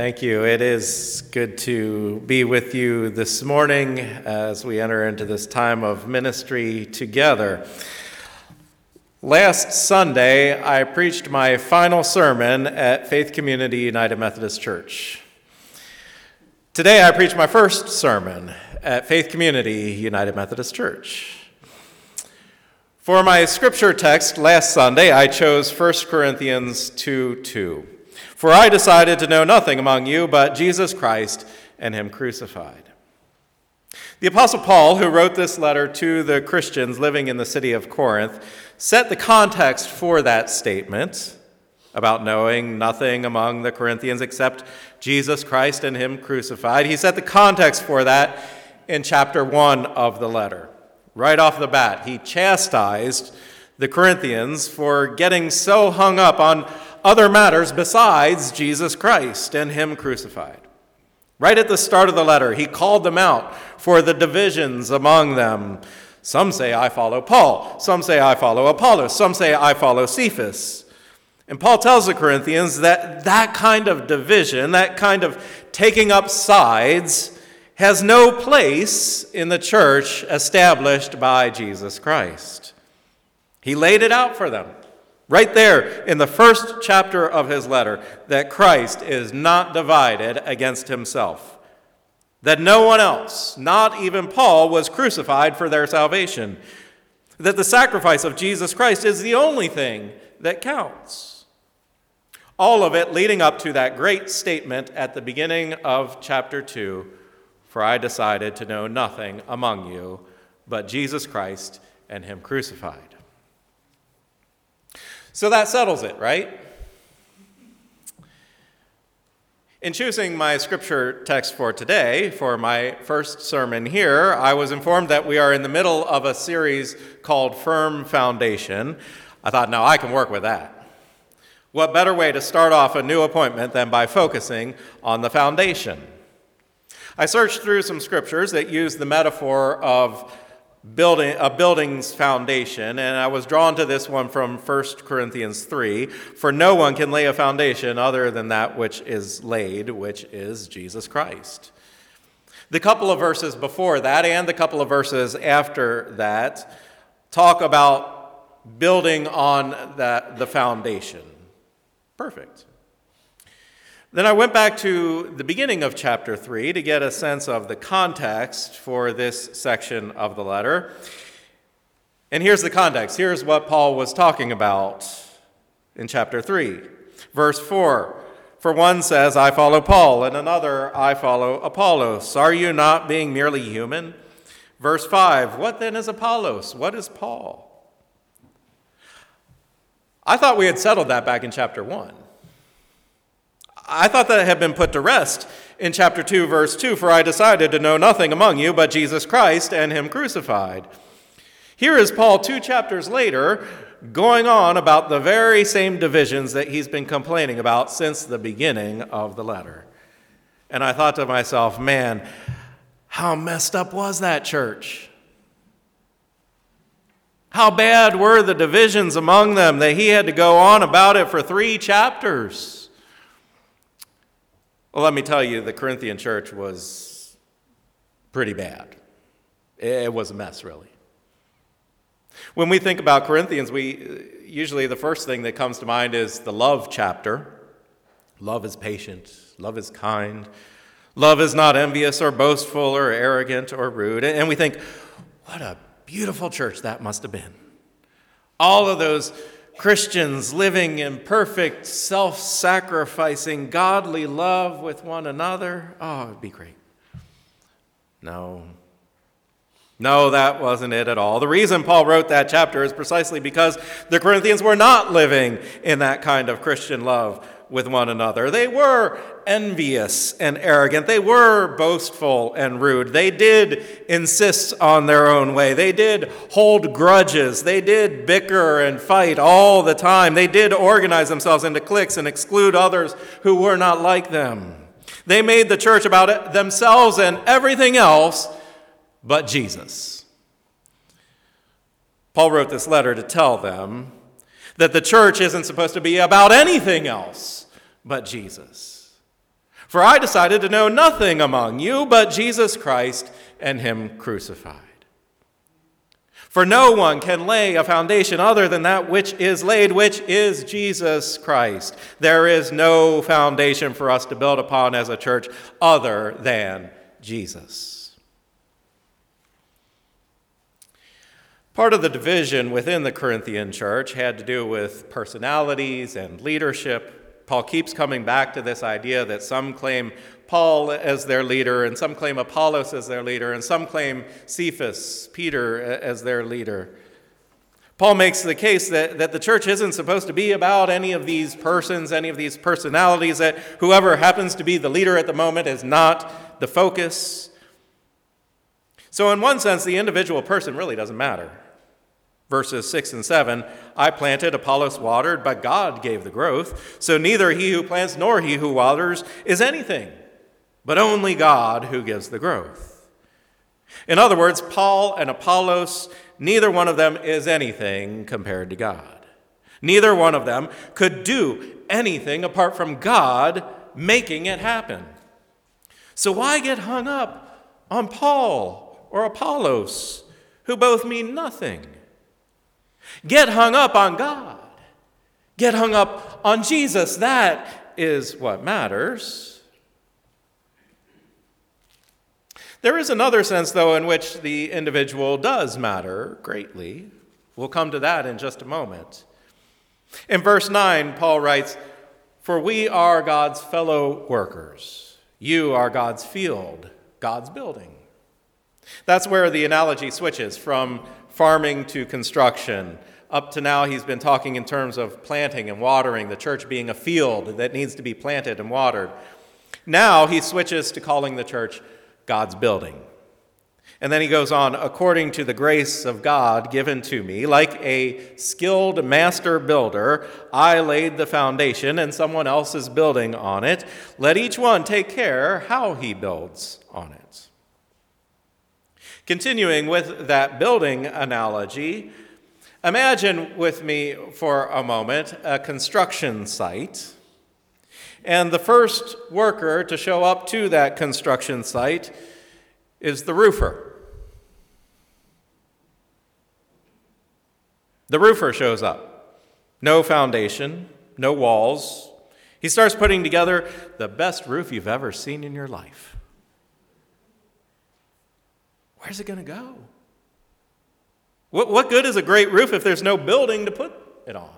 Thank you. It is good to be with you this morning as we enter into this time of ministry together. Last Sunday, I preached my final sermon at Faith Community United Methodist Church. Today, I preach my first sermon at Faith Community United Methodist Church. For my scripture text last Sunday, I chose 1 Corinthians 2 2. For I decided to know nothing among you but Jesus Christ and Him crucified. The Apostle Paul, who wrote this letter to the Christians living in the city of Corinth, set the context for that statement about knowing nothing among the Corinthians except Jesus Christ and Him crucified. He set the context for that in chapter 1 of the letter. Right off the bat, he chastised the Corinthians for getting so hung up on other matters besides Jesus Christ and Him crucified. Right at the start of the letter, he called them out for the divisions among them. Some say, I follow Paul. Some say, I follow Apollos. Some say, I follow Cephas. And Paul tells the Corinthians that that kind of division, that kind of taking up sides, has no place in the church established by Jesus Christ. He laid it out for them. Right there in the first chapter of his letter, that Christ is not divided against himself. That no one else, not even Paul, was crucified for their salvation. That the sacrifice of Jesus Christ is the only thing that counts. All of it leading up to that great statement at the beginning of chapter 2 For I decided to know nothing among you but Jesus Christ and Him crucified. So that settles it, right? In choosing my scripture text for today, for my first sermon here, I was informed that we are in the middle of a series called Firm Foundation. I thought, no, I can work with that. What better way to start off a new appointment than by focusing on the foundation? I searched through some scriptures that use the metaphor of building a building's foundation and i was drawn to this one from 1 corinthians 3 for no one can lay a foundation other than that which is laid which is jesus christ. The couple of verses before that and the couple of verses after that talk about building on that the foundation. Perfect then I went back to the beginning of chapter 3 to get a sense of the context for this section of the letter. And here's the context. Here's what Paul was talking about in chapter 3. Verse 4 For one says, I follow Paul, and another, I follow Apollos. Are you not being merely human? Verse 5 What then is Apollos? What is Paul? I thought we had settled that back in chapter 1. I thought that had been put to rest in chapter 2, verse 2 For I decided to know nothing among you but Jesus Christ and Him crucified. Here is Paul, two chapters later, going on about the very same divisions that he's been complaining about since the beginning of the letter. And I thought to myself, man, how messed up was that church? How bad were the divisions among them that he had to go on about it for three chapters? Well, let me tell you, the Corinthian church was pretty bad. It was a mess, really. When we think about Corinthians, we usually the first thing that comes to mind is the love chapter. Love is patient, love is kind, love is not envious or boastful or arrogant or rude. And we think, what a beautiful church that must have been. All of those Christians living in perfect, self sacrificing, godly love with one another. Oh, it'd be great. No. No, that wasn't it at all. The reason Paul wrote that chapter is precisely because the Corinthians were not living in that kind of Christian love with one another. They were envious and arrogant. They were boastful and rude. They did insist on their own way. They did hold grudges. They did bicker and fight all the time. They did organize themselves into cliques and exclude others who were not like them. They made the church about themselves and everything else but Jesus. Paul wrote this letter to tell them that the church isn't supposed to be about anything else but Jesus. For I decided to know nothing among you but Jesus Christ and Him crucified. For no one can lay a foundation other than that which is laid, which is Jesus Christ. There is no foundation for us to build upon as a church other than Jesus. Part of the division within the Corinthian church had to do with personalities and leadership Paul keeps coming back to this idea that some claim Paul as their leader, and some claim Apollos as their leader, and some claim Cephas, Peter, as their leader. Paul makes the case that, that the church isn't supposed to be about any of these persons, any of these personalities, that whoever happens to be the leader at the moment is not the focus. So, in one sense, the individual person really doesn't matter. Verses 6 and 7 I planted, Apollos watered, but God gave the growth. So neither he who plants nor he who waters is anything, but only God who gives the growth. In other words, Paul and Apollos, neither one of them is anything compared to God. Neither one of them could do anything apart from God making it happen. So why get hung up on Paul or Apollos, who both mean nothing? Get hung up on God. Get hung up on Jesus. That is what matters. There is another sense, though, in which the individual does matter greatly. We'll come to that in just a moment. In verse 9, Paul writes, For we are God's fellow workers. You are God's field, God's building. That's where the analogy switches from farming to construction. Up to now, he's been talking in terms of planting and watering, the church being a field that needs to be planted and watered. Now he switches to calling the church God's building. And then he goes on, according to the grace of God given to me, like a skilled master builder, I laid the foundation and someone else is building on it. Let each one take care how he builds on it. Continuing with that building analogy, imagine with me for a moment a construction site. And the first worker to show up to that construction site is the roofer. The roofer shows up. No foundation, no walls. He starts putting together the best roof you've ever seen in your life. Where's it going to go? What, what good is a great roof if there's no building to put it on?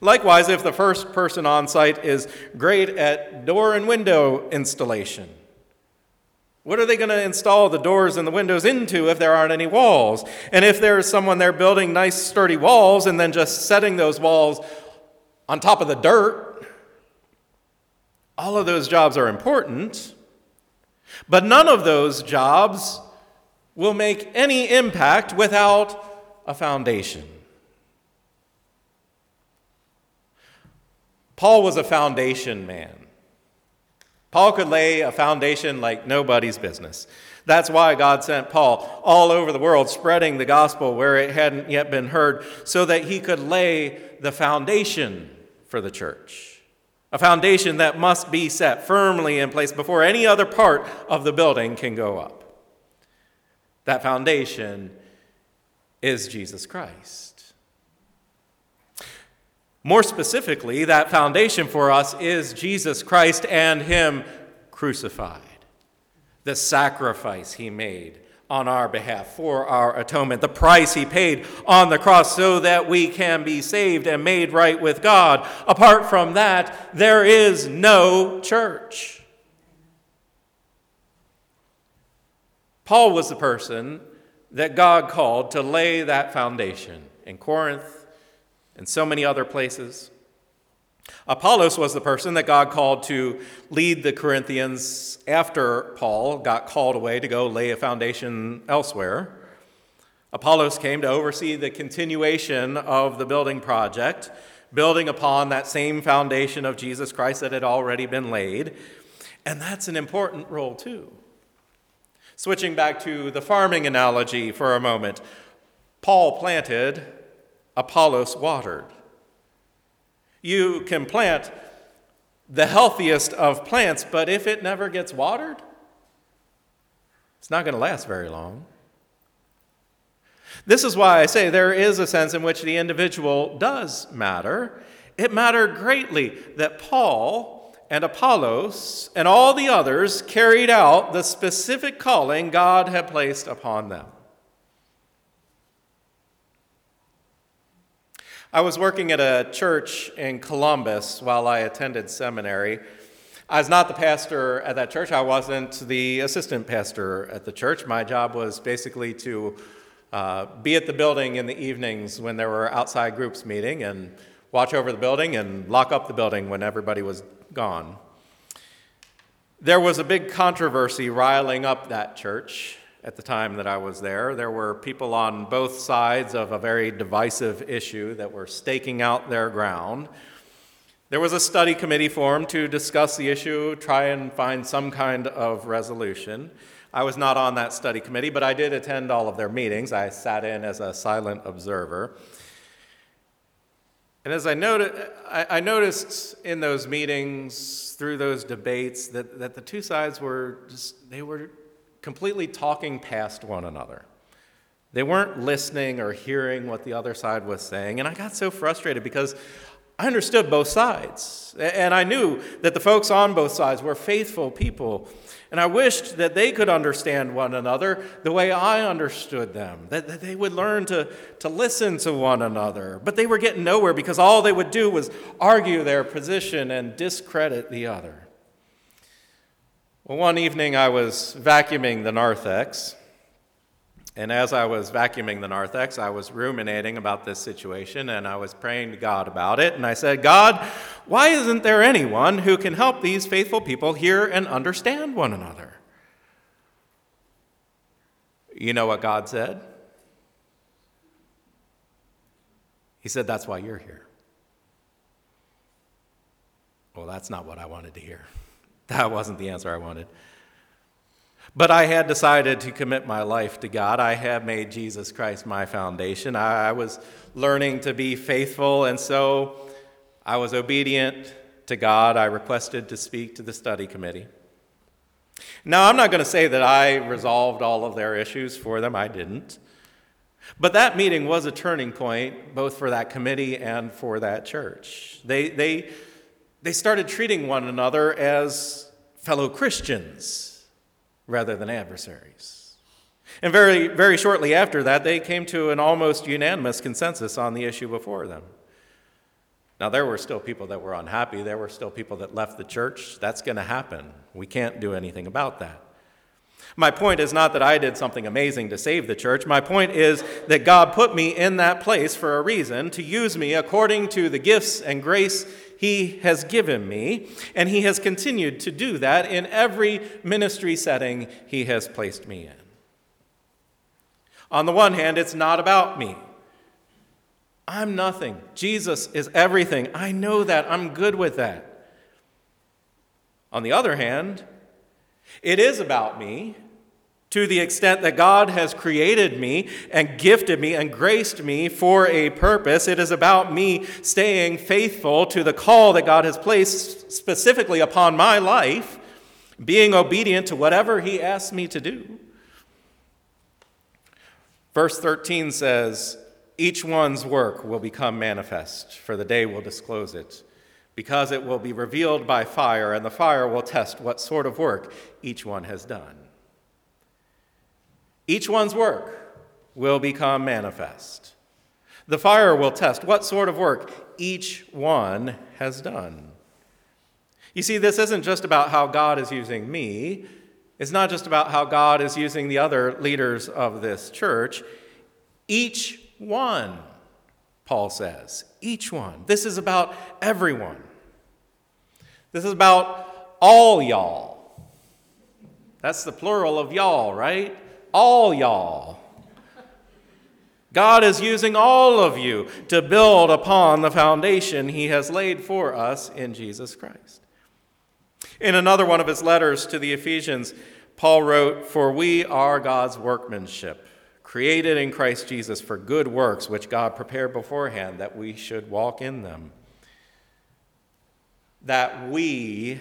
Likewise, if the first person on site is great at door and window installation, what are they going to install the doors and the windows into if there aren't any walls? And if there's someone there building nice, sturdy walls and then just setting those walls on top of the dirt, all of those jobs are important. But none of those jobs will make any impact without a foundation. Paul was a foundation man. Paul could lay a foundation like nobody's business. That's why God sent Paul all over the world, spreading the gospel where it hadn't yet been heard, so that he could lay the foundation for the church a foundation that must be set firmly in place before any other part of the building can go up. That foundation is Jesus Christ. More specifically, that foundation for us is Jesus Christ and Him crucified, the sacrifice He made on our behalf for our atonement, the price he paid on the cross so that we can be saved and made right with God. Apart from that, there is no church. Paul was the person that God called to lay that foundation in Corinth and so many other places. Apollos was the person that God called to lead the Corinthians after Paul got called away to go lay a foundation elsewhere. Apollos came to oversee the continuation of the building project, building upon that same foundation of Jesus Christ that had already been laid. And that's an important role, too. Switching back to the farming analogy for a moment, Paul planted, Apollos watered. You can plant the healthiest of plants, but if it never gets watered, it's not going to last very long. This is why I say there is a sense in which the individual does matter. It mattered greatly that Paul and Apollos and all the others carried out the specific calling God had placed upon them. I was working at a church in Columbus while I attended seminary. I was not the pastor at that church. I wasn't the assistant pastor at the church. My job was basically to uh, be at the building in the evenings when there were outside groups meeting and watch over the building and lock up the building when everybody was gone. There was a big controversy riling up that church at the time that I was there. There were people on both sides of a very divisive issue that were staking out their ground. There was a study committee formed to discuss the issue, try and find some kind of resolution. I was not on that study committee, but I did attend all of their meetings. I sat in as a silent observer. And as I, I noticed in those meetings, through those debates, that, that the two sides were just, they were completely talking past one another. They weren't listening or hearing what the other side was saying. And I got so frustrated because I understood both sides. And I knew that the folks on both sides were faithful people. And I wished that they could understand one another the way I understood them, that, that they would learn to, to listen to one another. But they were getting nowhere because all they would do was argue their position and discredit the other. Well, one evening I was vacuuming the narthex. And as I was vacuuming the narthex, I was ruminating about this situation and I was praying to God about it. And I said, God, why isn't there anyone who can help these faithful people hear and understand one another? You know what God said? He said, That's why you're here. Well, that's not what I wanted to hear. That wasn't the answer I wanted. But I had decided to commit my life to God. I had made Jesus Christ my foundation. I, was learning to be faithful, and so I was obedient to God. I requested to speak to the study committee. Now, I'm not going to say that I resolved all of their issues for them, I didn't. But that meeting was a turning point, both for that committee and for that church. They, they, they started treating one another as fellow Christians rather than adversaries. And very, very shortly after that, they came to an almost unanimous consensus on the issue before them. Now, there were still people that were unhappy. There were still people that left the church. That's going to happen. We can't do anything about that. My point is not that I did something amazing to save the church. My point is that God put me in that place for a reason to use me according to the gifts and grace he has given me, and He has continued to do that in every ministry setting He has placed me in. On the one hand, it's not about me. I'm nothing. Jesus is everything. I know that. I'm good with that. On the other hand, it is about me to the extent that God has created me and gifted me and graced me for a purpose. It is about me staying faithful to the call that God has placed specifically upon my life, being obedient to whatever He asks me to do. Verse 13 says, Each one's work will become manifest, for the day will disclose it, because it will be revealed by fire, and the fire will test what sort of work each one has done. Each one's work will become manifest. The fire will test what sort of work each one has done. You see, this isn't just about how God is using me. It's not just about how God is using the other leaders of this church. Each one, Paul says. Each one. This is about everyone. This is about all y'all. That's the plural of y'all, right? All y'all. God is using all of you to build upon the foundation he has laid for us in Jesus Christ. In another one of his letters to the Ephesians, Paul wrote, For we are God's workmanship, created in Christ Jesus for good works, which God prepared beforehand that we should walk in them. that we,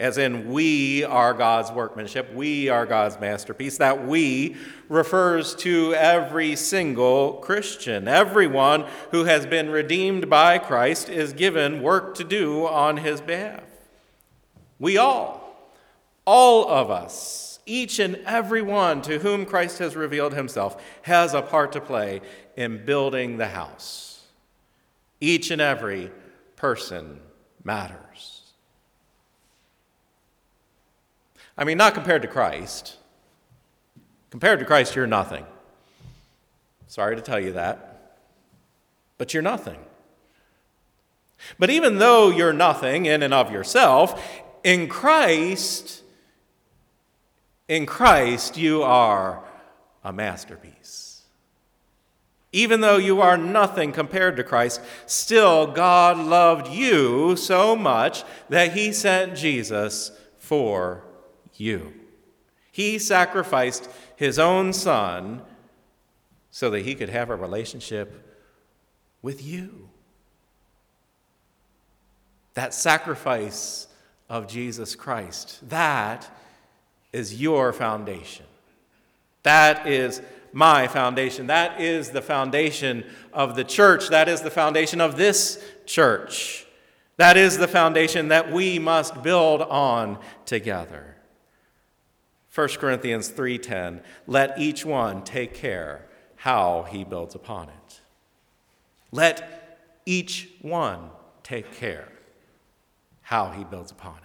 as in we are God's workmanship, we are God's masterpiece, that we refers to every single Christian. Everyone who has been redeemed by Christ is given work to do on his behalf. We all, all of us, each and every one to whom Christ has revealed himself, has a part to play in building the house. Each and every person matters. I mean, not compared to Christ. Compared to Christ, you're nothing. Sorry to tell you that, but you're nothing. But even though you're nothing in and of yourself, in Christ, in Christ, you are a masterpiece. Even though you are nothing compared to Christ, still God loved you so much that he sent Jesus for you. He sacrificed his own son so that he could have a relationship with you. That sacrifice of Jesus Christ. That is your foundation. That is my foundation. That is the foundation of the church. That is the foundation of this church. That is the foundation that we must build on together. 1 Corinthians 3:10 Let each one take care how he builds upon it. Let each one take care how he builds upon it.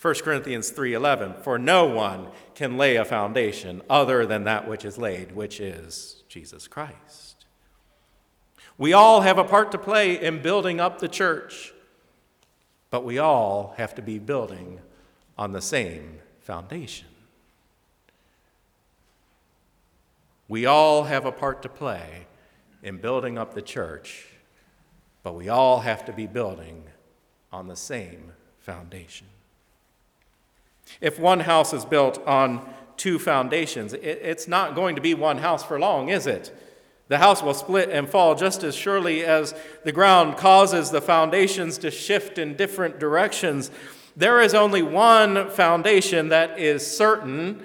1 Corinthians 3:11 For no one can lay a foundation other than that which is laid, which is Jesus Christ. We all have a part to play in building up the church, but we all have to be building on the same foundation. We all have a part to play in building up the church, but we all have to be building on the same foundation. If one house is built on two foundations, it's not going to be one house for long, is it? The house will split and fall just as surely as the ground causes the foundations to shift in different directions. There is only one foundation that is certain,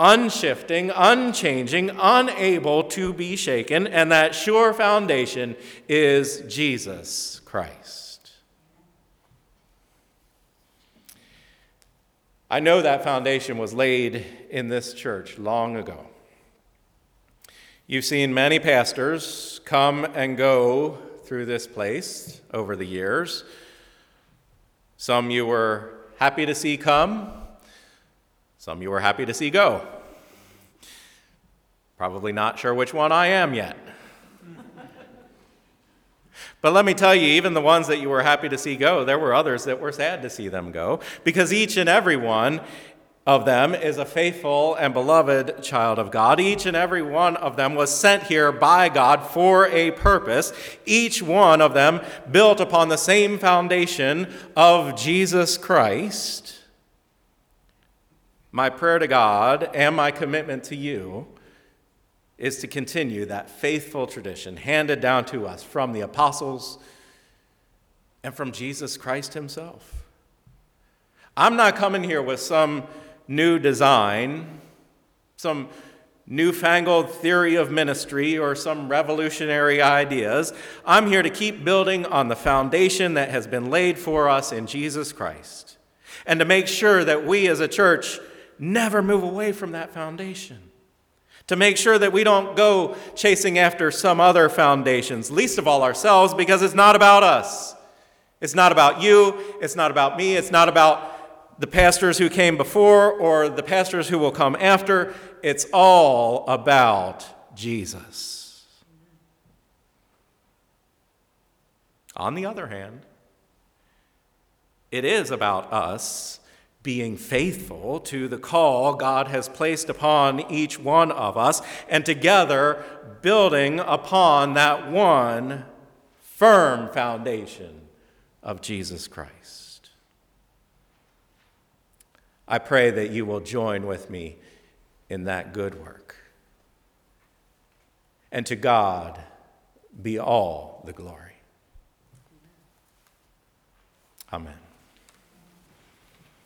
unshifting, unchanging, unable to be shaken, and that sure foundation is Jesus Christ. I know that foundation was laid in this church long ago. You've seen many pastors come and go through this place over the years. Some you were happy to see come, some you were happy to see go. Probably not sure which one I am yet. But let me tell you, even the ones that you were happy to see go, there were others that were sad to see them go, because each and every one of them is a faithful and beloved child of God. Each and every one of them was sent here by God for a purpose. Each one of them built upon the same foundation of Jesus Christ. My prayer to God and my commitment to you is to continue that faithful tradition handed down to us from the apostles and from Jesus Christ himself. I'm not coming here with some new design, some newfangled theory of ministry, or some revolutionary ideas. I'm here to keep building on the foundation that has been laid for us in Jesus Christ and to make sure that we as a church never move away from that foundation to make sure that we don't go chasing after some other foundations, least of all ourselves, because it's not about us. It's not about you. It's not about me. It's not about the pastors who came before or the pastors who will come after. It's all about Jesus. On the other hand, it is about us being faithful to the call God has placed upon each one of us, and together building upon that one firm foundation of Jesus Christ. I pray that you will join with me in that good work. And to God be all the glory. Amen.